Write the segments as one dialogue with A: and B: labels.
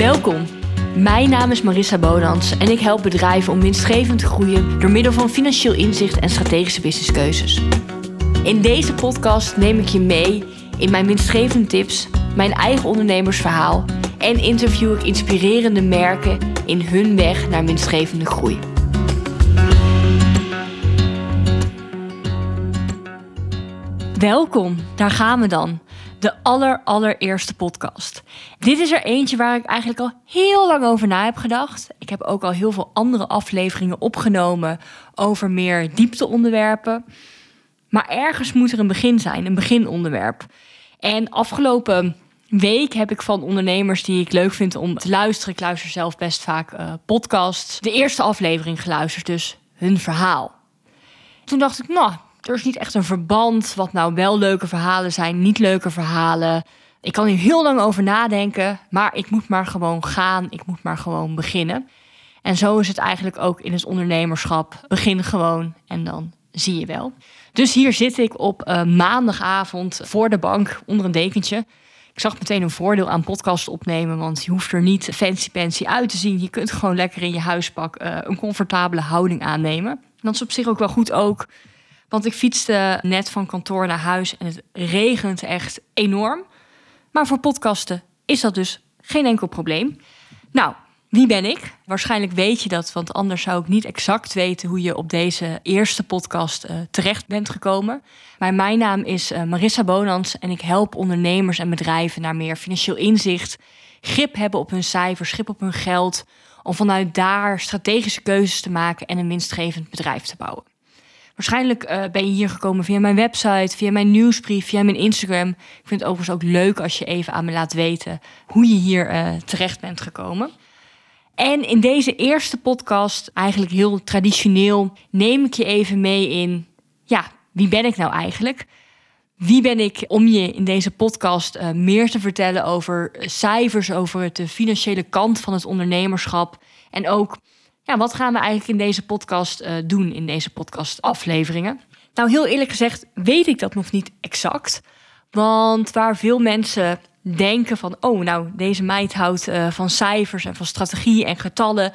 A: Welkom. Mijn naam is Marissa Bonans en ik help bedrijven om winstgevend te groeien door middel van financieel inzicht en strategische businesskeuzes. In deze podcast neem ik je mee in mijn winstgevende tips, mijn eigen ondernemersverhaal en interview ik inspirerende merken in hun weg naar winstgevende groei. Welkom, daar gaan we dan. De aller, allereerste podcast. Dit is er eentje waar ik eigenlijk al heel lang over na heb gedacht. Ik heb ook al heel veel andere afleveringen opgenomen over meer diepteonderwerpen. Maar ergens moet er een begin zijn, een beginonderwerp. En afgelopen week heb ik van ondernemers die ik leuk vind om te luisteren, ik luister zelf best vaak uh, podcasts, de eerste aflevering geluisterd, dus hun verhaal. Toen dacht ik, nou, er is niet echt een verband wat nou wel leuke verhalen zijn, niet leuke verhalen. Ik kan hier heel lang over nadenken, maar ik moet maar gewoon gaan, ik moet maar gewoon beginnen. En zo is het eigenlijk ook in het ondernemerschap. Begin gewoon en dan zie je wel. Dus hier zit ik op uh, maandagavond voor de bank onder een dekentje. Ik zag meteen een voordeel aan podcast opnemen, want je hoeft er niet fancy fancy uit te zien. Je kunt gewoon lekker in je huispak uh, een comfortabele houding aannemen. En dat is op zich ook wel goed ook. Want ik fietste net van kantoor naar huis en het regent echt enorm. Maar voor podcasten is dat dus geen enkel probleem. Nou, wie ben ik? Waarschijnlijk weet je dat, want anders zou ik niet exact weten hoe je op deze eerste podcast uh, terecht bent gekomen. Maar mijn naam is uh, Marissa Bonans en ik help ondernemers en bedrijven naar meer financieel inzicht, grip hebben op hun cijfers, grip op hun geld, om vanuit daar strategische keuzes te maken en een winstgevend bedrijf te bouwen. Waarschijnlijk uh, ben je hier gekomen via mijn website, via mijn nieuwsbrief, via mijn Instagram. Ik vind het overigens ook leuk als je even aan me laat weten hoe je hier uh, terecht bent gekomen. En in deze eerste podcast, eigenlijk heel traditioneel, neem ik je even mee in, ja, wie ben ik nou eigenlijk? Wie ben ik om je in deze podcast uh, meer te vertellen over cijfers, over de financiële kant van het ondernemerschap en ook wat gaan we eigenlijk in deze podcast uh, doen, in deze podcast-afleveringen? Nou, heel eerlijk gezegd weet ik dat nog niet exact. Want waar veel mensen denken van, oh, nou, deze meid houdt uh, van cijfers en van strategie en getallen,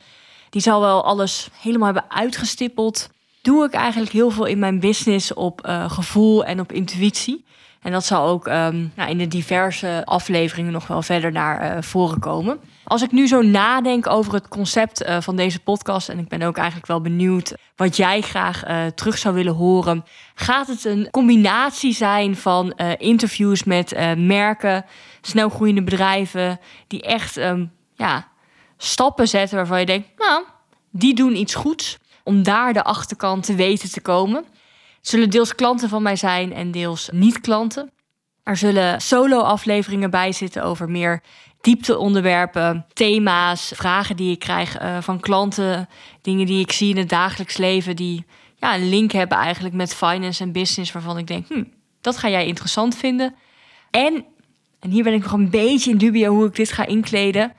A: die zal wel alles helemaal hebben uitgestippeld. Doe ik eigenlijk heel veel in mijn business op uh, gevoel en op intuïtie. En dat zal ook um, nou, in de diverse afleveringen nog wel verder naar uh, voren komen. Als ik nu zo nadenk over het concept uh, van deze podcast, en ik ben ook eigenlijk wel benieuwd wat jij graag uh, terug zou willen horen, gaat het een combinatie zijn van interviews met merken, snelgroeiende bedrijven, die echt um, ja, stappen zetten waarvan je denkt, nou, die doen iets goeds, om daar de achterkant te weten te komen zullen deels klanten van mij zijn en deels niet-klanten. Er zullen solo-afleveringen bij zitten over meer diepteonderwerpen, thema's, vragen die ik krijg uh, van klanten, dingen die ik zie in het dagelijks leven die ja, een link hebben eigenlijk met finance en business, waarvan ik denk, hm, dat ga jij interessant vinden. En, en hier ben ik nog een beetje in dubio hoe ik dit ga inkleden,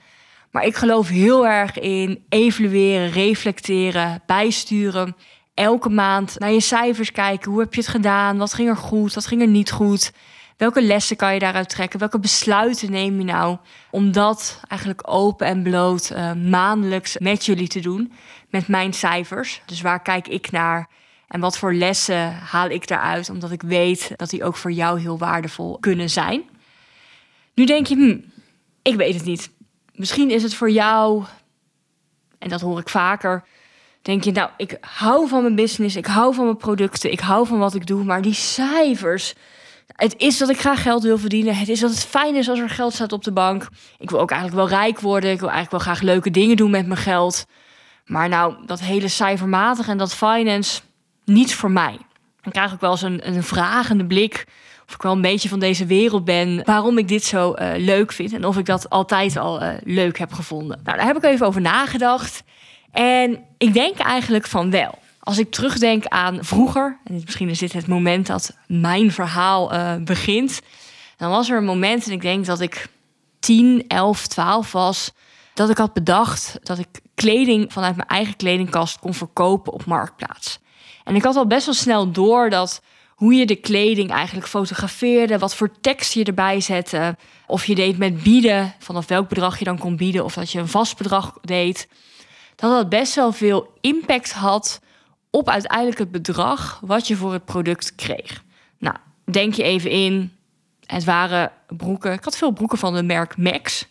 A: maar ik geloof heel erg in evalueren, reflecteren, bijsturen elke maand naar je cijfers kijken. Hoe heb je het gedaan? Wat ging er goed? Wat ging er niet goed? Welke lessen kan je daaruit trekken? Welke besluiten neem je nou om dat eigenlijk open en bloot uh, maandelijks met jullie te doen? Met mijn cijfers. Dus waar kijk ik naar? En wat voor lessen haal ik daaruit? Omdat ik weet dat die ook voor jou heel waardevol kunnen zijn. Nu denk je, hm, ik weet het niet. Misschien is het voor jou, en dat hoor ik vaker, denk je, nou, ik hou van mijn business, ik hou van mijn producten, ik hou van wat ik doe, maar die cijfers. Het is dat ik graag geld wil verdienen. Het is dat het fijn is als er geld staat op de bank. Ik wil ook eigenlijk wel rijk worden. Ik wil eigenlijk wel graag leuke dingen doen met mijn geld. Maar nou, dat hele cijfermatige en dat finance, niets voor mij. Dan krijg ik wel eens een, vragende blik of ik wel een beetje van deze wereld ben, waarom ik dit zo uh, leuk vind en of ik dat altijd al uh, leuk heb gevonden. Nou, daar heb ik even over nagedacht. En ik denk eigenlijk van wel. Als ik terugdenk aan vroeger, en misschien is dit het moment dat mijn verhaal uh, begint, dan was er een moment, en ik denk dat ik 10, 11, 12 was, dat ik had bedacht dat ik kleding vanuit mijn eigen kledingkast kon verkopen op marktplaats. En ik had al best wel snel door dat hoe je de kleding eigenlijk fotografeerde, wat voor tekst je erbij zette, of je deed met bieden, vanaf welk bedrag je dan kon bieden, of dat je een vast bedrag deed, dat dat best wel veel impact had op uiteindelijk het bedrag wat je voor het product kreeg. Nou, denk je even in, het waren broeken. Ik had veel broeken van het merk Max.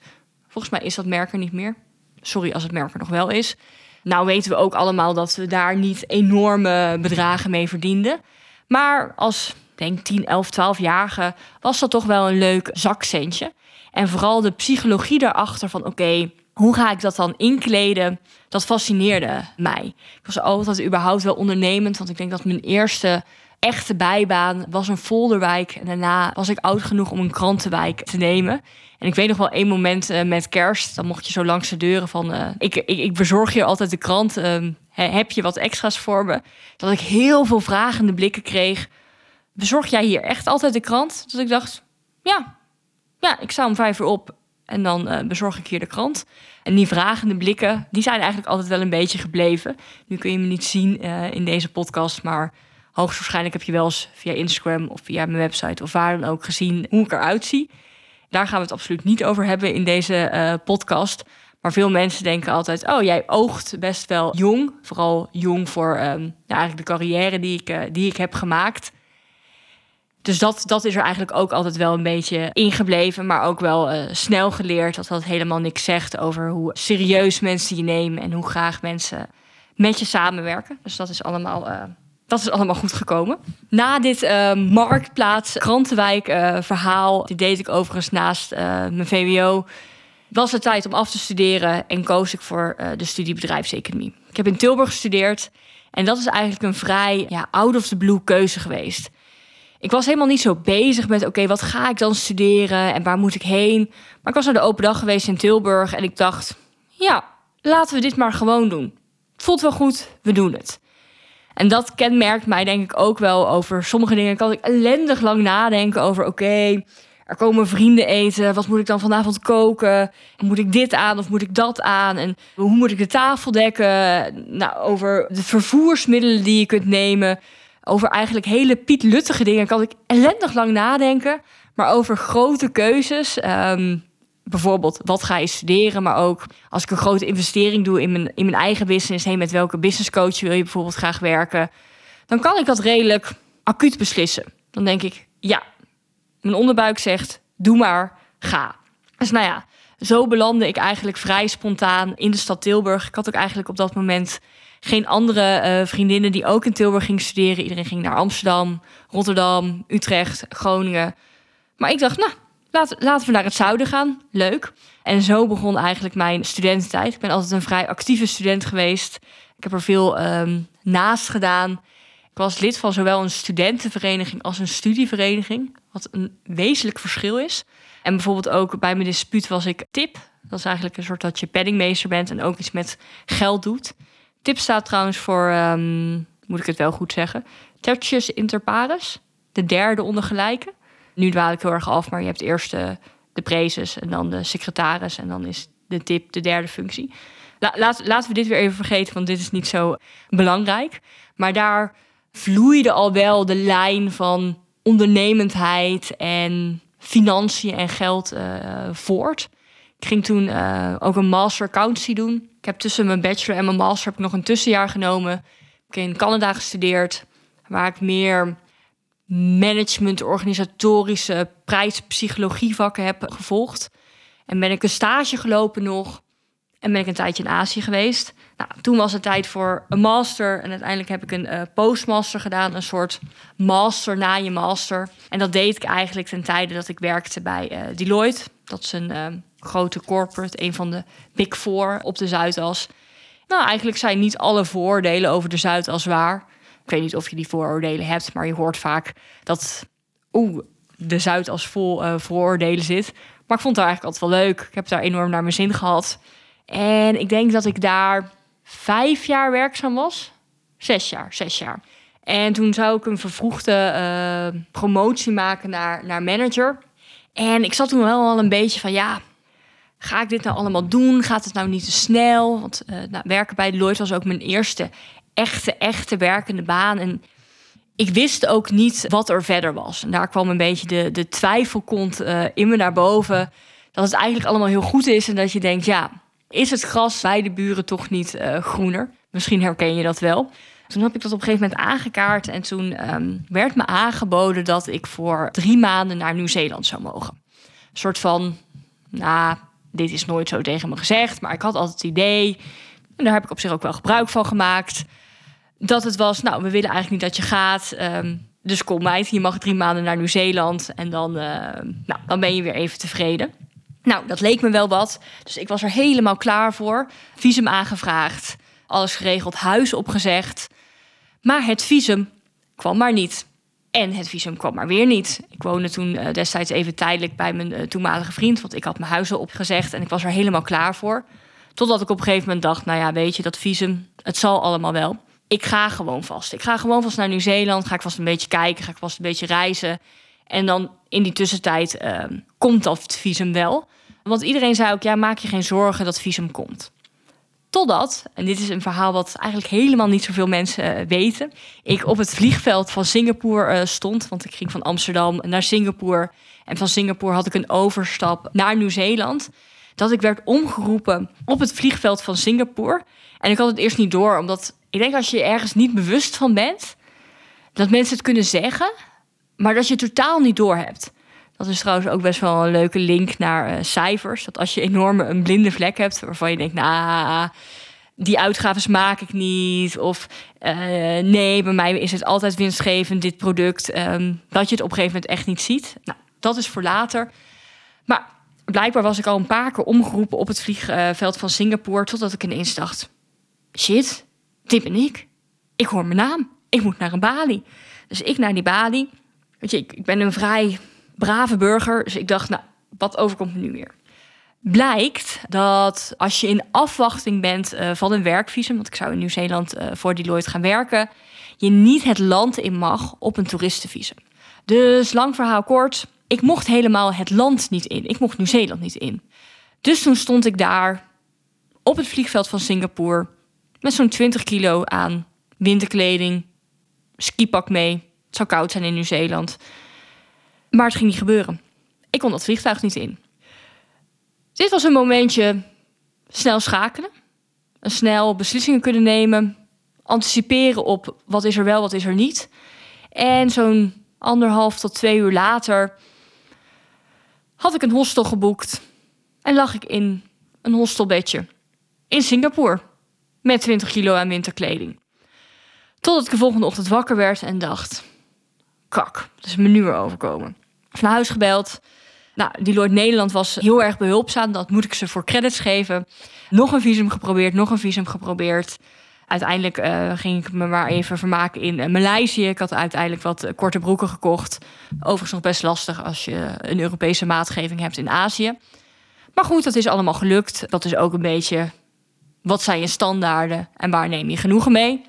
A: Volgens mij is dat merk er niet meer. Sorry als het merk er nog wel is. Nou weten we ook allemaal dat we daar niet enorme bedragen mee verdienden. Maar als, denk 10, 11, 12-jarige was dat toch wel een leuk zakcentje. En vooral de psychologie daarachter van oké, hoe ga ik dat dan inkleden? Dat fascineerde mij. Ik was altijd überhaupt wel ondernemend, want ik denk dat mijn eerste echte bijbaan was een folderwijk. En daarna was ik oud genoeg om een krantenwijk te nemen. En ik weet nog wel één moment uh, met kerst. Dan mocht je zo langs de deuren van... Uh, ik, ik, ik, bezorg je altijd de krant. Uh, heb je wat extra's voor me? Dat ik heel veel vragende blikken kreeg. Bezorg jij hier echt altijd de krant? Dat ik dacht, ja, ja ik sta om vijf uur op. En dan bezorg ik hier de krant. En die vragende blikken, die zijn eigenlijk altijd wel een beetje gebleven. Nu kun je me niet zien in deze podcast, maar hoogstwaarschijnlijk heb je wel eens via Instagram of via mijn website of waar dan ook gezien hoe ik eruit zie. Daar gaan we het absoluut niet over hebben in deze uh, podcast. Maar veel mensen denken altijd: oh, jij oogt best wel jong. Vooral jong voor um, eigenlijk de carrière die ik, die ik heb gemaakt. Dus dat, dat is er eigenlijk ook altijd wel een beetje ingebleven, maar ook wel uh, snel geleerd dat dat helemaal niks zegt over hoe serieus mensen je nemen en hoe graag mensen met je samenwerken. Dus dat is allemaal dat is allemaal goed gekomen. Na dit uh, marktplaats Krantenwijk verhaal, dit deed ik overigens naast mijn VWO, was het tijd om af te studeren en koos ik voor de studie bedrijfseconomie. Ik heb in Tilburg gestudeerd en dat is eigenlijk een vrij ja, out of the blue keuze geweest. Ik was helemaal niet zo bezig met, oké, wat ga ik dan studeren en waar moet ik heen? Maar ik was naar de open dag geweest in Tilburg en ik dacht, ja, laten we dit maar gewoon doen. Voelt wel goed, we doen het. En dat kenmerkt mij denk ik ook wel over sommige dingen. Kan ik ellendig lang nadenken over: oké, er komen vrienden eten. Wat moet ik dan vanavond koken? Moet ik dit aan of moet ik dat aan? En hoe moet ik de tafel dekken? Nou, over de vervoersmiddelen die je kunt nemen. Over eigenlijk hele pietluttige dingen kan ik ellendig lang nadenken. Maar over grote keuzes. Um, bijvoorbeeld, wat ga je studeren? Maar ook als ik een grote investering doe in mijn, in mijn eigen business. Hey, met welke business coach wil je bijvoorbeeld graag werken? Dan kan ik dat redelijk acuut beslissen. Dan denk ik, ja, mijn onderbuik zegt, doe maar, ga. Dus nou ja, zo belandde ik eigenlijk vrij spontaan in de stad Tilburg. Ik had ook eigenlijk op dat moment geen andere uh, vriendinnen die ook in Tilburg gingen studeren. Iedereen ging naar Amsterdam, Rotterdam, Utrecht, Groningen. Maar ik dacht, nou, Laten, laten we naar het zuiden gaan. Leuk. En zo begon eigenlijk mijn studententijd. Ik ben altijd een vrij actieve student geweest. Ik heb er veel ehm, naast gedaan. Ik was lid van zowel een studentenvereniging als een studievereniging. Wat een wezenlijk verschil is. En bijvoorbeeld ook bij mijn dispuut was ik tip. Dat is eigenlijk een soort dat je penningmeester bent en ook iets met geld doet. Tip staat trouwens voor, um, moet ik het wel goed zeggen, tertius inter pares. De derde onder gelijken. Nu dwaal ik heel erg af, maar je hebt eerst de, de prezes en dan de secretaris en dan is de tip de derde functie. laat, laten we dit weer even vergeten, want dit is niet zo belangrijk. Maar daar vloeide al wel de lijn van ondernemendheid en financiën en geld uh, voort. Ik ging toen uh, ook een master accountancy doen. Ik heb tussen mijn bachelor en mijn master heb ik nog een tussenjaar genomen. Ik heb in Canada gestudeerd, waar ik meer management, organisatorische, prijspsychologievakken heb gevolgd. En ben ik een stage gelopen nog. En ben ik een tijdje in Azië geweest. Nou, toen was het tijd voor een master. En uiteindelijk heb ik een uh, postmaster gedaan. Een soort master na je master. En dat deed ik eigenlijk ten tijde dat ik werkte bij uh, Deloitte. Dat is een uh, grote corporate, een van de big four op de Zuidas. Nou, eigenlijk zijn niet alle voordelen over de Zuidas waar. Ik weet niet of je die vooroordelen hebt, maar je hoort vaak dat oeh, de Zuid als vol uh, vooroordelen zit. Maar ik vond het eigenlijk altijd wel leuk. Ik heb daar enorm naar mijn zin gehad. En ik denk dat ik daar vijf jaar werkzaam was. Zes jaar, zes jaar. En toen zou ik een vervroegde uh, promotie maken naar, naar manager. En ik zat toen wel al een beetje van ja, ga ik dit nou allemaal doen? Gaat het nou niet te snel? Want uh, nou, werken bij Deloitte was ook mijn eerste echte, echte werkende baan. En Ik wist ook niet wat er verder was. En daar kwam een beetje de, de twijfel komt, uh, in me naar boven. Dat het eigenlijk allemaal heel goed is. En dat je denkt, ja, is het gras bij de buren toch niet uh, groener? Misschien herken je dat wel. Toen heb ik dat op een gegeven moment aangekaart. En toen um, werd me aangeboden dat ik voor drie maanden naar Nieuw-Zeeland zou mogen. Een soort van, nou, dit is nooit zo tegen me gezegd. Maar ik had altijd het idee, en daar heb ik op zich ook wel gebruik van gemaakt. Dat het was, nou, we willen eigenlijk niet dat je gaat. Um, dus kom meid, je mag drie maanden naar Nieuw-Zeeland. En dan, uh, nou, dan ben je weer even tevreden. Nou, dat leek me wel wat. Dus ik was er helemaal klaar voor. Visum aangevraagd. Alles geregeld, huis opgezegd. Maar het visum kwam maar niet. En het visum kwam maar weer niet. Ik woonde toen uh, destijds even tijdelijk bij mijn uh, toenmalige vriend. Want ik had mijn huis al opgezegd en ik was er helemaal klaar voor. Totdat ik op een gegeven moment dacht: nou ja, weet je, dat visum, het zal allemaal wel. Ik ga gewoon vast. Ik ga gewoon vast naar Nieuw-Zeeland. Ga ik vast een beetje kijken. Ga ik vast een beetje reizen. En dan in die tussentijd uh, komt dat visum wel. Want iedereen zei ook: ja, maak je geen zorgen dat visum komt. Totdat, en dit is een verhaal wat eigenlijk helemaal niet zoveel mensen uh, weten, ik op het vliegveld van Singapore uh, stond. Want ik ging van Amsterdam naar Singapore. En van Singapore had ik een overstap naar Nieuw-Zeeland. Dat ik werd omgeroepen op het vliegveld van Singapore. En ik had het eerst niet door, omdat ik denk als je ergens niet bewust van bent, dat mensen het kunnen zeggen, maar dat je het totaal niet door hebt. Dat is trouwens ook best wel een leuke link naar uh, cijfers. Dat als je enorme een blinde vlek hebt, waarvan je denkt, nou, die uitgaves maak ik niet. Of uh, nee, bij mij is het altijd winstgevend, dit product. Um, dat je het op een gegeven moment echt niet ziet. Nou, dat is voor later. Maar blijkbaar was ik al een paar keer omgeroepen op het vliegveld van Singapore. Totdat ik ineens dacht: shit, dit ben ik. Ik hoor mijn naam. Ik moet naar een balie. Dus ik naar die balie. Weet je, ik ben een vrij brave burger. Dus ik dacht, nou, wat overkomt me nu weer? Blijkt dat als je in afwachting bent uh, van een werkvisum, want ik zou in Nieuw-Zeeland uh, voor Deloitte gaan werken, je niet het land in mag op een toeristenvisum. Dus lang verhaal kort, ik mocht helemaal het land niet in. Ik mocht Nieuw-Zeeland niet in. Dus toen stond ik daar op het vliegveld van Singapore met zo'n 20 kilo aan winterkleding, skipak mee. Het zou koud zijn in Nieuw-Zeeland. Maar het ging niet gebeuren. Ik kon dat vliegtuig niet in. Dit was een momentje snel schakelen. Snel beslissingen kunnen nemen. Anticiperen op wat is er wel, wat is er niet. En zo'n anderhalf tot twee uur later had ik een hostel geboekt. En lag ik in een hostelbedje in Singapore. Met 20 kilo aan winterkleding. Totdat ik de volgende ochtend wakker werd en dacht: kak, het is me nu weer overkomen van huis gebeld. Nou, die Lord Nederland was heel erg behulpzaam. Dat moet ik ze voor credits geven. Nog een visum geprobeerd, nog een visum geprobeerd. Uiteindelijk uh, ging ik me maar even vermaken in uh, Maleisië. Ik had uiteindelijk wat uh, korte broeken gekocht. Overigens nog best lastig als je een Europese maatgeving hebt in Azië. Maar goed, dat is allemaal gelukt. Dat is ook een beetje wat zijn je standaarden en waar neem je genoegen mee.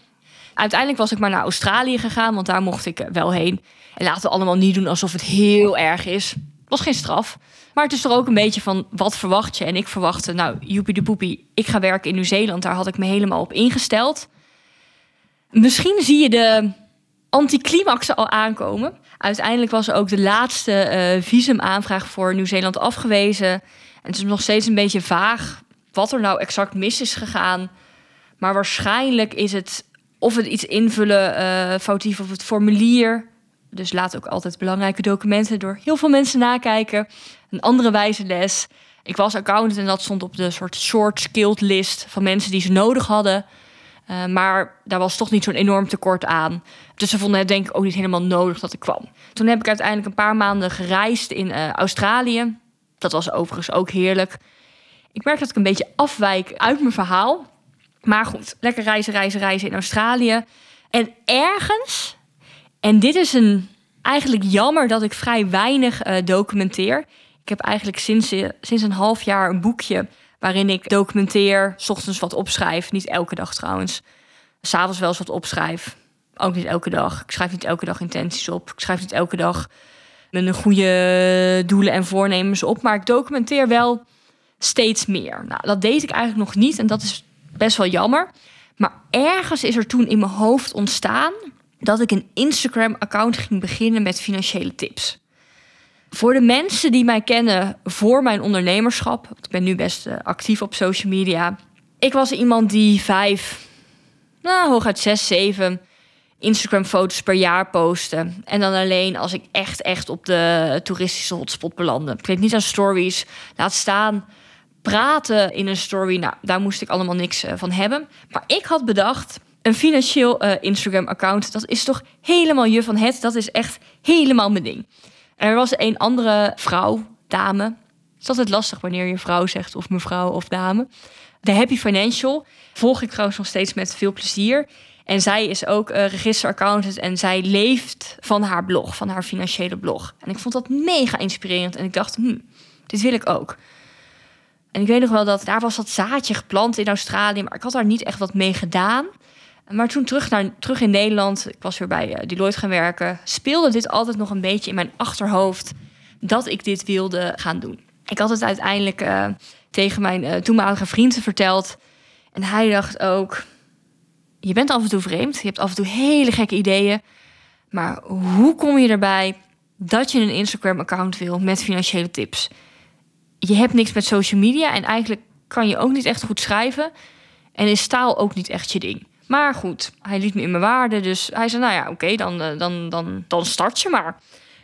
A: Uiteindelijk was ik maar naar Australië gegaan, want daar mocht ik wel heen. En laten we allemaal niet doen alsof het heel erg is. Het was geen straf. Maar het is er ook een beetje van, wat verwacht je? En ik verwachtte, nou, joepie de poepie, ik ga werken in Nieuw-Zeeland. Daar had ik me helemaal op ingesteld. Misschien zie je de anticlimax al aankomen. Uiteindelijk was ook de laatste uh, visumaanvraag voor Nieuw-Zeeland afgewezen. En het is nog steeds een beetje vaag wat er nou exact mis is gegaan. Maar waarschijnlijk is het of het iets invullen uh, foutief of het formulier. Dus laat ook altijd belangrijke documenten door heel veel mensen nakijken. Een andere wijze les. Ik was accountant en dat stond op de soort short skilled list van mensen die ze nodig hadden. Uh, maar daar was toch niet zo'n enorm tekort aan. Dus ze vonden het denk ik ook niet helemaal nodig dat ik kwam. Toen heb ik uiteindelijk een paar maanden gereisd in uh, Australië. Dat was overigens ook heerlijk. Ik merk dat ik een beetje afwijk uit mijn verhaal. Maar goed, lekker reizen, reizen, reizen in Australië. En ergens, en dit is een, eigenlijk jammer dat ik vrij weinig uh, documenteer. Ik heb eigenlijk sinds, uh, sinds een half jaar een boekje waarin ik documenteer, s ochtends wat opschrijf. Niet elke dag trouwens. S'avonds wel eens wat opschrijf. Ook niet elke dag. Ik schrijf niet elke dag intenties op. Ik schrijf niet elke dag mijn goede doelen en voornemens op. Maar ik documenteer wel steeds meer. Nou, dat deed ik eigenlijk nog niet. En dat is best wel jammer. Maar ergens is er toen in mijn hoofd ontstaan dat ik een Instagram-account ging beginnen met financiële tips. Voor de mensen die mij kennen voor mijn ondernemerschap, want ik ben nu best eh, actief op social media. Ik was iemand die vijf, nou hooguit zes, zeven Instagram-foto's per jaar postte. En dan alleen als ik echt, echt op de toeristische hotspot belandde. Ik weet niet aan stories. Laat staan praten in een story. Nou, daar moest ik allemaal niks eh, van hebben. Maar ik had bedacht, een financieel uh, Instagram-account, dat is toch helemaal je van het. Dat is echt helemaal mijn ding. er was een andere vrouw, dame. Het is altijd lastig wanneer je vrouw zegt, of mevrouw of dame. De Happy Financial volg ik trouwens nog steeds met veel plezier. En zij is ook uh, registeraccountant en zij leeft van haar blog, van haar financiële blog. En ik vond dat mega inspirerend en ik dacht, hm, dit wil ik ook. En ik weet nog wel dat daar was dat zaadje geplant in Australië, maar ik had daar niet echt wat mee gedaan. Maar toen terug, naar, terug in Nederland, ik was weer bij uh, Deloitte gaan werken, speelde dit altijd nog een beetje in mijn achterhoofd dat ik dit wilde gaan doen. Ik had het uiteindelijk uh, tegen mijn uh, toenmalige vrienden verteld. En hij dacht ook, je bent af en toe vreemd, je hebt af en toe hele gekke ideeën. Maar hoe kom je erbij dat je een Instagram-account wil met financiële tips? Je hebt niks met social media en eigenlijk kan je ook niet echt goed schrijven. En is taal ook niet echt je ding. Maar goed, hij liet me in mijn waarde. Dus hij zei, nou ja, oké, dan, eh, dan, dan, dan start je maar.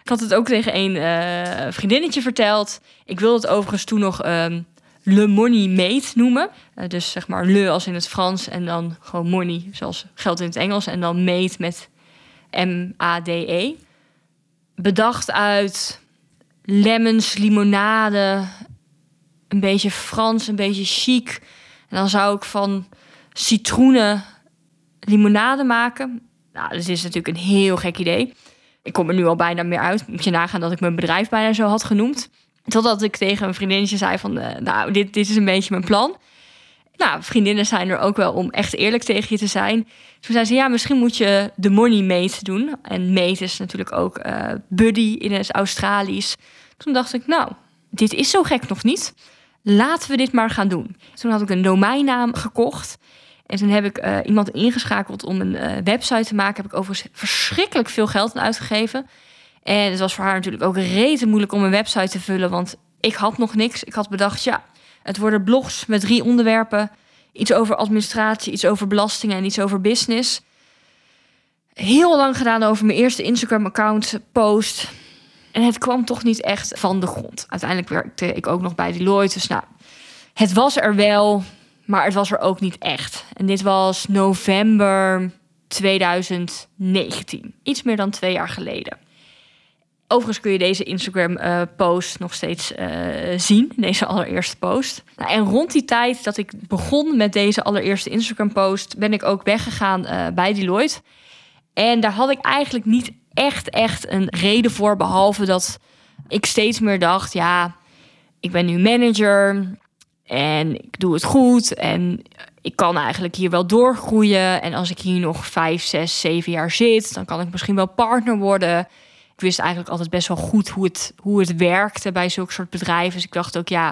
A: Ik had het ook tegen een uh, vriendinnetje verteld. Ik wilde het overigens toen nog um, Le Money Mate noemen. Uh, dus zeg maar le als in het Frans en dan gewoon money zoals geld in het Engels. En dan mate met M-A-D-E. Bedacht uit lemons, limonade, een beetje Frans, een beetje chic. En dan zou ik van citroenen limonade maken. Nou, dat is natuurlijk een heel gek idee. Ik kom er nu al bijna meer uit. Moet je nagaan dat ik mijn bedrijf bijna zo had genoemd. Totdat ik tegen een vriendinnetje zei van... Uh, nou, dit, dit is een beetje mijn plan. Nou, vriendinnen zijn er ook wel om echt eerlijk tegen je te zijn. Toen zei ze, ja, misschien moet je de money mate doen. En mate is natuurlijk ook uh, buddy in het Australisch. Toen dacht ik, nou, dit is zo gek nog niet. Laten we dit maar gaan doen. Toen had ik een domeinnaam gekocht. En toen heb ik uh, iemand ingeschakeld om een uh, website te maken. Heb ik overigens verschrikkelijk veel geld aan uitgegeven. En het was voor haar natuurlijk ook rete moeilijk om een website te vullen. Want ik had nog niks. Ik had bedacht, ja, het worden blogs met drie onderwerpen. Iets over administratie, iets over belastingen en iets over business. Heel lang gedaan over mijn eerste Instagram-account post. En het kwam toch niet echt van de grond. Uiteindelijk werkte ik ook nog bij Deloitte. Dus nou, het was er wel, maar het was er ook niet echt. En dit was november 2019. Iets meer dan twee jaar geleden. Overigens kun je deze Instagram-post nog steeds uh, zien, deze allereerste post. Nou, en rond die tijd dat ik begon met deze allereerste Instagram-post, ben ik ook weggegaan uh, bij Deloitte. En daar had ik eigenlijk niet echt, echt een reden voor, behalve dat ik steeds meer dacht: ja, ik ben nu manager en ik doe het goed en ik kan eigenlijk hier wel doorgroeien. En als ik hier nog vijf, zes, zeven jaar zit, dan kan ik misschien wel partner worden ik wist eigenlijk altijd best wel goed hoe het, hoe het werkte bij zulke soort bedrijven. Dus ik dacht ook, ja,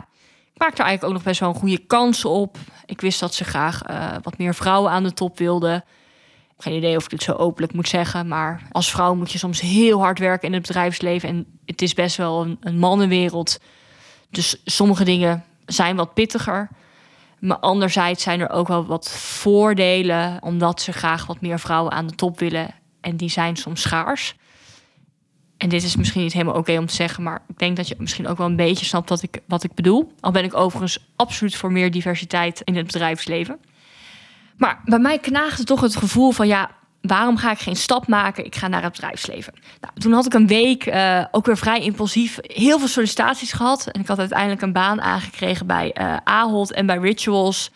A: ik maak er eigenlijk ook nog best wel een goede kans op. Ik wist dat ze graag uh, wat meer vrouwen aan de top wilden. Geen idee of ik dit zo openlijk moet zeggen, maar als vrouw moet je soms heel hard werken in het bedrijfsleven. En het is best wel een, een mannenwereld. Dus sommige dingen zijn wat pittiger. Maar anderzijds zijn er ook wel wat voordelen, omdat ze graag wat meer vrouwen aan de top willen. En die zijn soms schaars en dit is misschien niet helemaal oké om te zeggen, maar ik denk dat je misschien ook wel een beetje snapt wat ik, wat ik bedoel. Al ben ik overigens absoluut voor meer diversiteit in het bedrijfsleven. Maar bij mij knaagde toch het gevoel van ja, waarom ga ik geen stap maken? Ik ga naar het bedrijfsleven. Nou, toen had ik een week uh, ook weer vrij impulsief heel veel sollicitaties gehad. En ik had uiteindelijk een baan aangekregen bij uh, Ahold en bij Rituals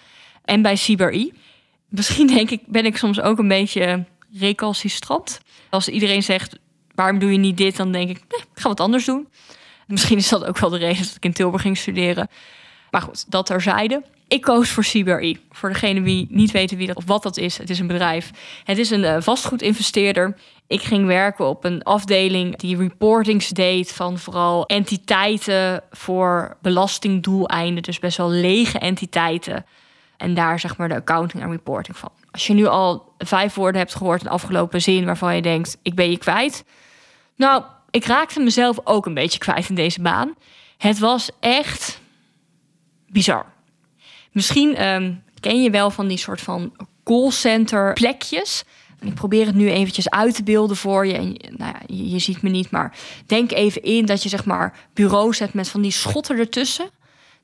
A: en bij CBRE. Misschien denk ik, ben ik soms ook een beetje recalcitrant. Als iedereen zegt, waarom doe je niet dit? Dan denk ik, nee, ik ga wat anders doen. Misschien is dat ook wel de reden dat ik in Tilburg ging studeren. Maar goed, dat terzijde. Ik koos voor CBRE. Voor degene die niet weten wie dat of wat dat is. Het is een bedrijf. Het is een uh, vastgoedinvesteerder. Ik ging werken op een afdeling die reportings deed van vooral entiteiten voor belastingdoeleinden. Dus best wel lege entiteiten. En daar zeg maar de accounting en reporting van. Als je nu al vijf woorden hebt gehoord in de afgelopen zin waarvan je denkt, ik ben je kwijt. Nou, ik raakte mezelf ook een beetje kwijt in deze baan. Het was echt bizar. Misschien ehm, ken je wel van die soort van callcenter plekjes. Ik probeer het nu eventjes uit te beelden voor je. En, nou ja, je, ziet me niet, maar denk even in dat je zeg maar bureaus hebt met van die schotten ertussen.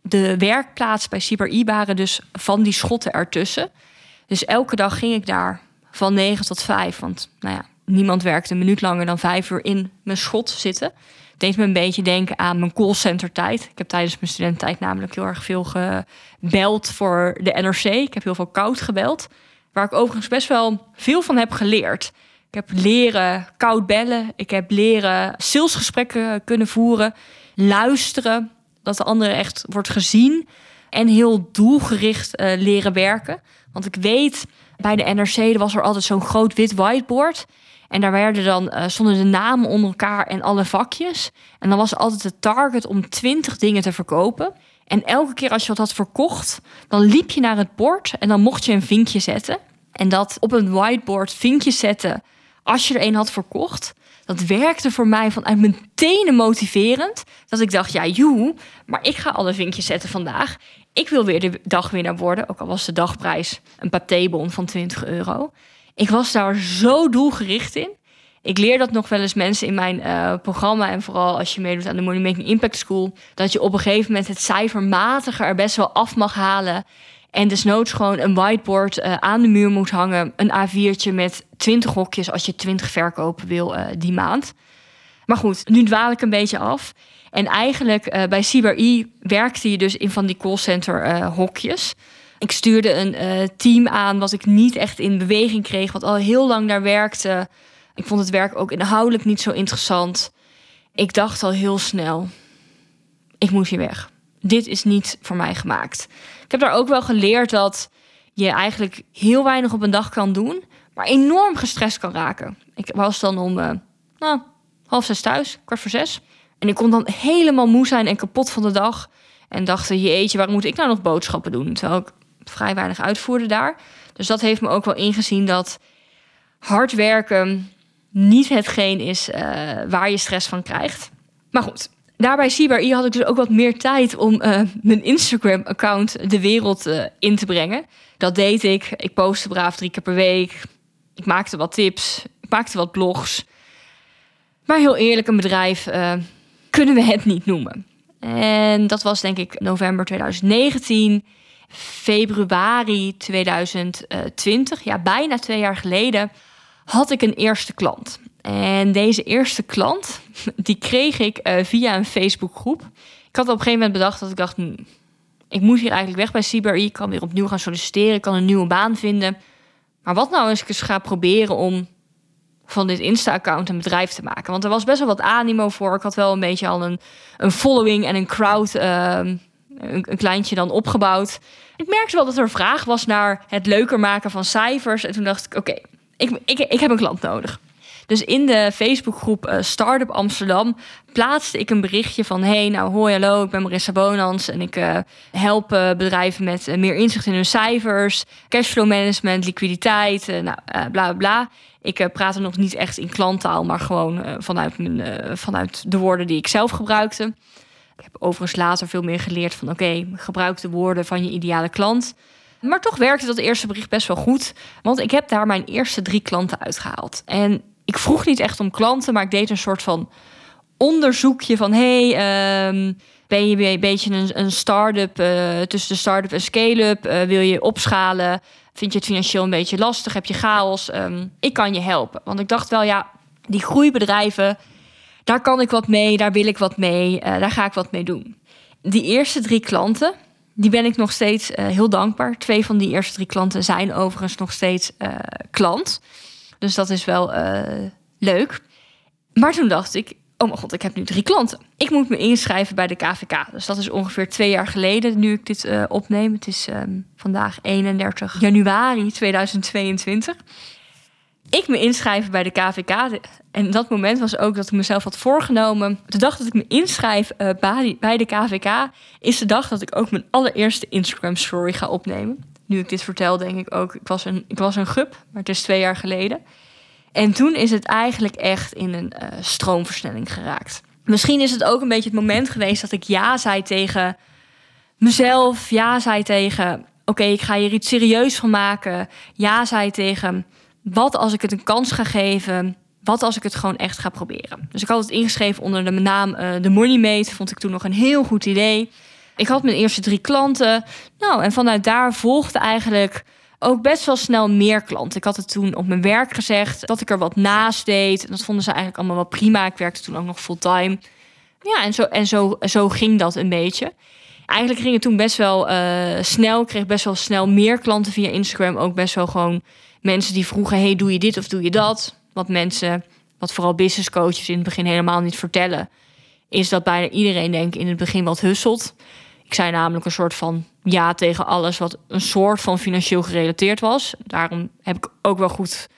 A: De werkplaats bij waren dus van die schotten ertussen. Dus elke dag ging ik daar van 9 tot 5. Want nou ja, niemand werkte een minuut langer dan vijf uur in mijn schot zitten. Deed me een beetje denken aan mijn callcenter tijd. Ik heb tijdens mijn studententijd namelijk heel erg veel gebeld voor de NRC. Ik heb heel veel koud gebeld. Waar ik overigens best wel veel van heb geleerd. Ik heb leren koud bellen. Ik heb leren salesgesprekken kunnen voeren. Luisteren. Dat de andere echt wordt gezien. En heel doelgericht uh, leren werken. Want ik weet, bij de NRC was er altijd zo'n groot wit whiteboard. En daar werden dan, uh, stonden de namen onder elkaar en alle vakjes. En dan was altijd de target om 20 dingen te verkopen. En elke keer als je wat had verkocht, dan liep je naar het bord en dan mocht je een vinkje zetten. En dat op een whiteboard vinkjes zetten als je er een had verkocht. Dat werkte voor mij vanuit mijn tenen motiverend. Dat ik dacht, ja, joe, maar ik ga alle vinkjes zetten vandaag. Ik wil weer de dagwinnaar worden, ook al was de dagprijs een patébon van 20 euro. Ik was daar zo doelgericht in. Ik leer dat nog wel eens mensen in mijn uh, programma. En vooral als je meedoet aan de Money Impact School. Dat je op een gegeven moment het cijfermatige er best wel af mag halen. En desnoods gewoon een whiteboard uh, aan de muur moet hangen. Een A4'tje met 20 hokjes als je 20 verkopen wil uh, die maand. Maar goed, nu dwaal ik een beetje af. En eigenlijk bij CyberE werkte je dus in van die callcenter hokjes. Ik stuurde een team aan wat ik niet echt in beweging kreeg. Wat al heel lang daar werkte. Ik vond het werk ook inhoudelijk niet zo interessant. Ik dacht al heel snel: ik moet hier weg. Dit is niet voor mij gemaakt. Ik heb daar ook wel geleerd dat je eigenlijk heel weinig op een dag kan doen, maar enorm gestrest kan raken. Ik was dan om uh, nou, half zes thuis, kwart voor zes. En ik kon dan helemaal moe zijn en kapot van de dag. En dacht, jeetje, waarom moet ik nou nog boodschappen doen? Terwijl ik vrij weinig uitvoerde daar. Dus dat heeft me ook wel ingezien dat hard werken niet hetgeen is uh, waar je stress van krijgt. Maar goed, daarbij CBRI had ik dus ook wat meer tijd om uh, mijn Instagram-account de wereld uh, in te brengen. Dat deed ik. Ik postte braaf drie keer per week. Ik maakte wat tips. Ik maakte wat blogs. Maar heel eerlijk, een bedrijf kunnen we het niet noemen. En dat was denk ik november 2019. Februari 2020, ja, bijna twee jaar geleden, had ik een eerste klant. En deze eerste klant, die kreeg ik uh, via een Facebookgroep. Ik had op een gegeven moment bedacht dat ik dacht... Hm, ik moet hier eigenlijk weg bij CBRE. Ik kan weer opnieuw gaan solliciteren. Ik kan een nieuwe baan vinden. Maar wat nou als ik eens ga proberen om van dit Insta-account een bedrijf te maken? Want er was best wel wat animo voor. Ik had wel een beetje al een, een following en een crowd... Uh, een, kleintje dan opgebouwd. Ik merkte wel dat er vraag was naar het leuker maken van cijfers. En toen dacht ik, oké, ik, ik, ik heb een klant nodig. Dus in de Facebookgroep uh, Startup Amsterdam plaatste ik een berichtje van... hey, nou hoi, hallo, ik ben Marissa Bonans... en ik uh, help uh, bedrijven met meer inzicht in hun cijfers... cashflow management, liquiditeit, nou, bla bla bla. Ik praat er nog niet echt in klanttaal... maar gewoon vanuit, mijn, vanuit de woorden die ik zelf gebruikte. Ik heb overigens later veel meer geleerd van... oké, gebruik de woorden van je ideale klant... Maar toch werkte dat eerste bericht best wel goed. Want ik heb daar mijn eerste drie klanten uitgehaald. En ik vroeg niet echt om klanten, maar ik deed een soort van onderzoekje van... hey, um, ben je een beetje een, een start-up uh, tussen de start-up en scale-up? Uh, wil je opschalen? Vind je het financieel een beetje lastig? Heb je chaos? Um, ik kan je helpen. Want ik dacht wel, ja, die groeibedrijven... daar kan ik wat mee, daar wil ik wat mee, uh, daar ga ik wat mee doen. Die eerste drie klanten, die ben ik nog steeds uh, heel dankbaar. Twee van die eerste drie klanten zijn overigens nog steeds uh, klant. Dus dat is wel leuk. Maar toen dacht ik, oh mijn god, ik heb nu drie klanten. Ik moet me inschrijven bij de KVK. Dus dat is ongeveer twee jaar geleden nu ik dit opneem. Het is um, vandaag 31 januari 2022 ik me inschrijven bij de KVK. En dat moment was ook dat ik mezelf had voorgenomen. De dag dat ik me inschrijf uh, bij de KVK is de dag dat ik ook mijn allereerste Instagram story ga opnemen. Nu ik dit vertel, denk ik ook, ik was een, ik was een gup, maar het is twee jaar geleden. En toen is het eigenlijk echt in een uh, stroomversnelling geraakt. Misschien is het ook een beetje het moment geweest dat ik ja zei tegen mezelf. Ja zei tegen, oké, ik ga hier iets serieus van maken. Ja zei tegen, wat als ik het een kans ga geven? Wat als ik het gewoon echt ga proberen? Dus ik had het ingeschreven onder de naam de Money Mate. Vond ik toen nog een heel goed idee. Ik had mijn eerste drie klanten. Nou, en vanuit daar volgde eigenlijk ook best wel snel meer klanten. Ik had het toen op mijn werk gezegd dat ik er wat naast deed. En dat vonden ze eigenlijk allemaal wel prima. Ik werkte toen ook nog fulltime. Ja, en zo, en zo, zo ging dat een beetje. Eigenlijk ging het toen best wel uh, snel. Ik kreeg best wel snel meer klanten via Instagram. Ook best wel gewoon mensen die vroegen: hey, doe je dit of doe je dat? Wat mensen, wat vooral business coaches in het begin helemaal niet vertellen, is dat bijna iedereen, denk ik, in het begin wat husselt. Ik zei namelijk een soort van ja tegen alles wat een soort van financieel gerelateerd was. Daarom heb ik ook wel goed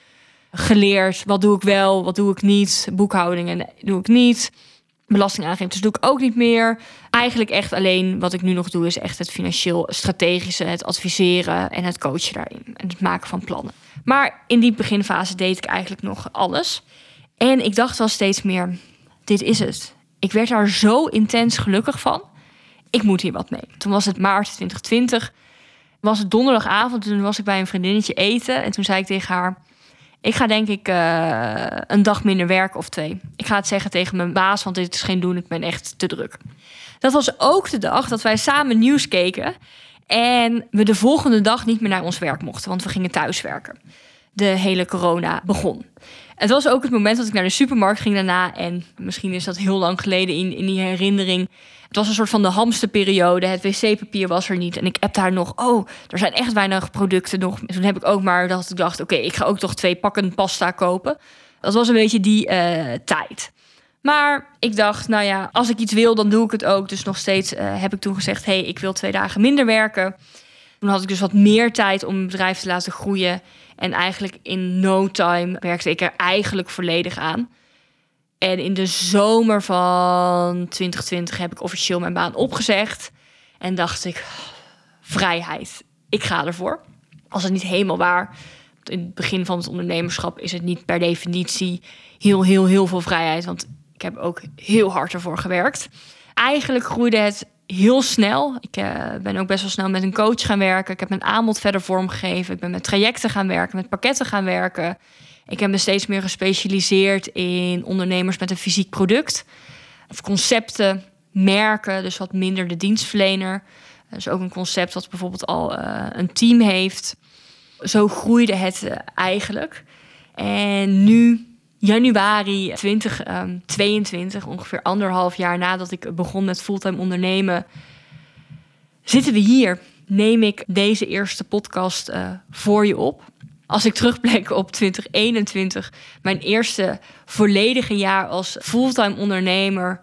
A: geleerd. Wat doe ik wel, wat doe ik niet? Boekhoudingen doe ik niet. Belastingaangiftes doe ik ook niet meer. Eigenlijk echt alleen wat ik nu nog doe, is echt het financieel strategische, het adviseren en het coachen daarin. En het maken van plannen. Maar in die beginfase deed ik eigenlijk nog alles. En ik dacht wel steeds meer: dit is het. Ik werd daar zo intens gelukkig van ik moet hier wat mee. Toen was het maart 2020. Was het donderdagavond, toen was ik bij een vriendinnetje eten. En toen zei ik tegen haar... Ik ga denk ik uh, een dag minder werken of twee. Ik ga het zeggen tegen mijn baas, want dit is geen doen. Ik ben echt te druk. Dat was ook de dag dat wij samen nieuws keken. En we de volgende dag niet meer naar ons werk mochten, want we gingen thuiswerken. De hele corona begon. Het was ook het moment dat ik naar de supermarkt ging daarna. En misschien is dat heel lang geleden in, in die herinnering. Het was een soort van de hamsterperiode. Het wc-papier was er niet. En ik heb daar nog, oh, er zijn echt weinig producten nog. toen heb ik ook maar dat ik dacht, oké, ik ga ook toch twee pakken pasta kopen. Dat was een beetje die uh, tijd. Maar ik dacht, nou ja, als ik iets wil, dan doe ik het ook. Dus nog steeds uh, heb ik toen gezegd, hey, ik wil twee dagen minder werken. Toen had ik dus wat meer tijd om mijn bedrijf te laten groeien. En eigenlijk in no time werkte ik er eigenlijk volledig aan. En in de zomer van 2020 heb ik officieel mijn baan opgezegd. En dacht ik, vrijheid, ik ga ervoor. Als het niet helemaal waar. In het begin van het ondernemerschap is het niet per definitie heel, heel, heel veel vrijheid. Want ik heb ook heel hard ervoor gewerkt. Eigenlijk groeide het heel snel. Ik uh, ben ook best wel snel met een coach gaan werken. Ik heb mijn aanbod verder vormgegeven. Ik ben met trajecten gaan werken, met pakketten gaan werken. Ik heb me steeds meer gespecialiseerd in ondernemers met een fysiek product. Of concepten, merken, dus wat minder de dienstverlener. Dus ook een concept wat bijvoorbeeld al uh, een team heeft. Zo groeide het uh, eigenlijk. En nu, januari 2022, um, ongeveer anderhalf jaar nadat ik begon met fulltime ondernemen, zitten we hier. Neem ik deze eerste podcast uh, voor je op als ik terugblik op 2021, mijn eerste volledige jaar als fulltime ondernemer,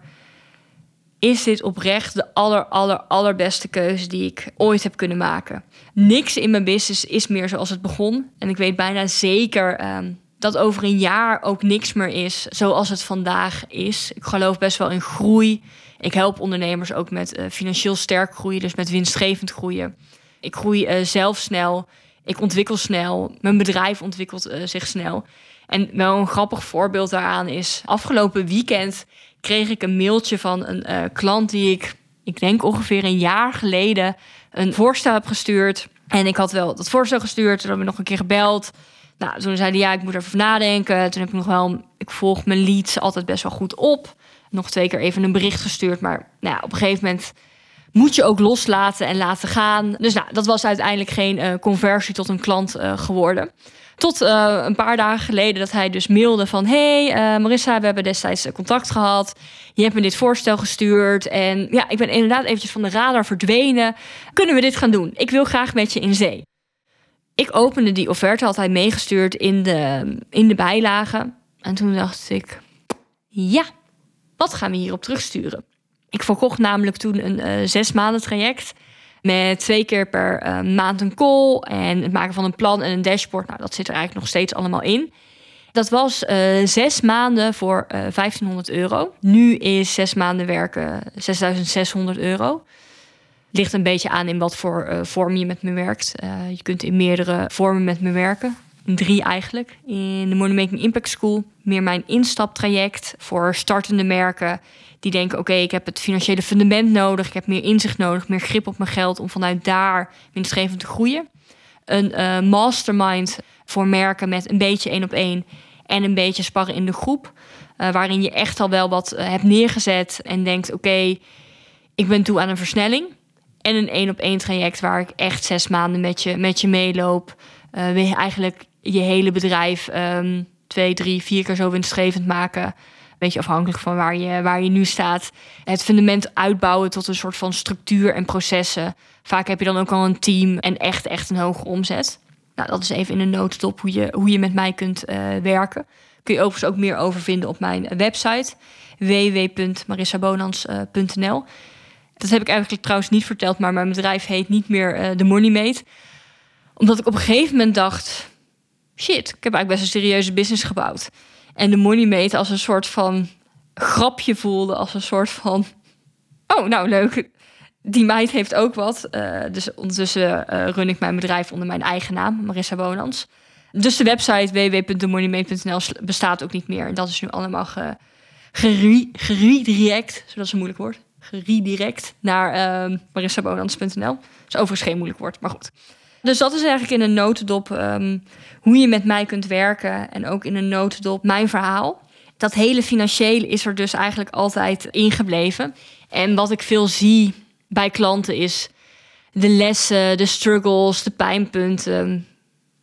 A: is dit oprecht de aller, aller, allerbeste keuze die ik ooit heb kunnen maken. Niks in mijn business is meer zoals het begon. En ik weet bijna zeker um, dat over een jaar ook niks meer is zoals het vandaag is. Ik geloof best wel in groei. Ik help ondernemers ook met uh, financieel sterk groeien, dus met winstgevend groeien. Ik groei uh, zelf snel. Ik ontwikkel snel. Mijn bedrijf ontwikkelt uh, zich snel. En wel een grappig voorbeeld daaraan is... afgelopen weekend kreeg ik een mailtje van een klant... die ik, ik denk ongeveer een jaar geleden... een voorstel heb gestuurd. En ik had wel dat voorstel gestuurd. Toen hebben we nog een keer gebeld. Nou, toen zei hij, ja, ik moet even nadenken. Toen heb ik nog wel... Ik volg mijn leads altijd best wel goed op. Nog twee keer even een bericht gestuurd. Maar nou, op een gegeven moment moet je ook loslaten en laten gaan. Dus nou, dat was uiteindelijk geen uh, conversie tot een klant uh, geworden. Tot uh, een paar dagen geleden dat hij dus mailde van... hey, Marissa, we hebben destijds contact gehad. Je hebt me dit voorstel gestuurd. En ja, ik ben inderdaad eventjes van de radar verdwenen. Kunnen we dit gaan doen? Ik wil graag met je in zee. Ik opende die offerte, had hij meegestuurd in de, in de bijlagen. En toen dacht ik... Ja, wat gaan we hierop terugsturen? Ik verkocht namelijk toen een uh, zes maanden traject. Met twee keer per uh, maand een call en het maken van een plan en een dashboard. Nou, dat zit er eigenlijk nog steeds allemaal in. Dat was uh, zes maanden voor 1500 euro. Nu is zes maanden werken 6600 euro. Ligt een beetje aan in wat voor uh, vorm je met me werkt. je kunt in meerdere vormen met me werken. Drie eigenlijk. In de Money Making Impact School meer mijn instaptraject voor startende merken die denken: oké, ik heb het financiële fundament nodig, ik heb meer inzicht nodig, meer grip op mijn geld om vanuit daar winstgevend te groeien. Een uh, mastermind voor merken met een beetje één op één en een beetje sparren in de groep, waarin je echt al wel wat hebt neergezet en denkt: oké, ik ben toe aan een versnelling. En een één op één traject waar ik echt zes maanden met je, met je meeloop. Uh, eigenlijk je hele bedrijf um, twee, drie, vier keer zo winstgevend maken beetje afhankelijk van waar je, waar je nu staat. Het fundament uitbouwen tot een soort van structuur en processen. Vaak heb je dan ook al een team en echt, echt een hoge omzet. Nou, dat is even in een notendop hoe je, hoe je met mij kunt uh, werken. Kun je overigens ook meer over vinden op mijn website www.marissabonans.nl. Dat heb ik eigenlijk trouwens niet verteld, maar mijn bedrijf heet niet meer uh, The Money Mate. Omdat ik op een gegeven moment dacht: shit, ik heb eigenlijk best een serieuze business gebouwd. En de money mate als een soort van grapje voelde. Als een soort van. Oh, nou leuk. Die meid heeft ook wat. Uh, dus ondertussen uh, run ik mijn bedrijf onder mijn eigen naam, Marissa Bonans. Dus de website www.demoneymate.nl bestaat ook niet meer. En dat is nu allemaal ge, geredirect, zodat een moeilijk woord, geredirect naar uh, marissabonans.nl. is overigens geen moeilijk woord, maar goed. Dus dat is eigenlijk in een notendop um, hoe je met mij kunt werken. En ook in een notendop mijn verhaal. Dat hele financiële is er dus eigenlijk altijd ingebleven. En wat ik veel zie bij klanten is de lessen, de struggles, de pijnpunten.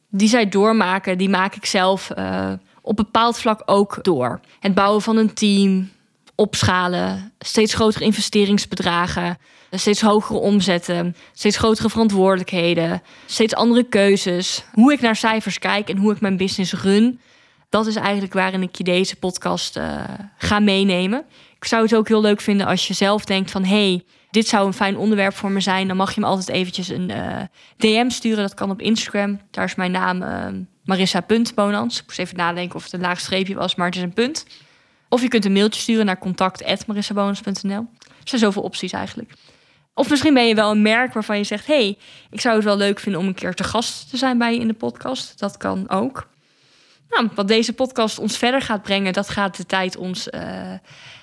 A: Die zij doormaken, die maak ik zelf uh, op bepaald vlak ook door. Het bouwen van een team, opschalen, steeds grotere investeringsbedragen, steeds hogere omzetten, steeds grotere verantwoordelijkheden, steeds andere keuzes. Hoe ik naar cijfers kijk en hoe ik mijn business run, dat is eigenlijk waarin ik je deze podcast uh, ga meenemen. Ik zou het ook heel leuk vinden als je zelf denkt van hey, dit zou een fijn onderwerp voor me zijn. Dan mag je me altijd eventjes een eh, DM sturen. Dat kan op Instagram. Daar is mijn naam uh, Marissa.bonans. Ik moest even nadenken of het een laag streepje was, maar het is een punt. Of je kunt een mailtje sturen naar contact.marissabonus.nl. Er zijn zoveel opties eigenlijk. Of misschien ben je wel een merk waarvan je zegt: hey, ik zou het wel leuk vinden om een keer te gast te zijn bij je in de podcast. Dat kan ook. Nou, wat deze podcast ons verder gaat brengen, dat gaat de tijd ons uh,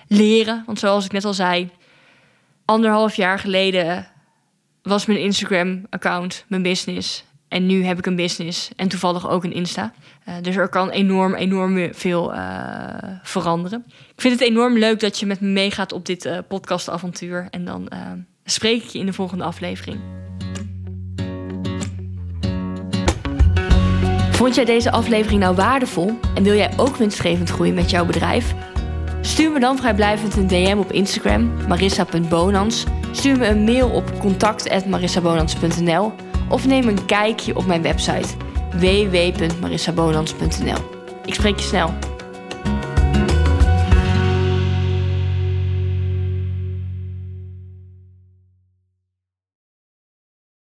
A: leren. Want zoals ik net al zei, anderhalf jaar geleden was mijn Instagram-account mijn business. En nu heb ik een business en toevallig ook een Insta. Uh, dus er kan enorm, enorm veel uh, veranderen. Ik vind het enorm leuk dat je met me meegaat op dit uh, podcastavontuur. En dan spreek ik je in de volgende aflevering. Vond jij deze aflevering nou waardevol en wil jij ook winstgevend groeien met jouw bedrijf? Stuur me dan vrijblijvend een DM op Instagram, marissa.bonans. Stuur me een mail op contact.marissabonans.nl of neem een kijkje op mijn website www.marissabonans.nl. Ik spreek je snel.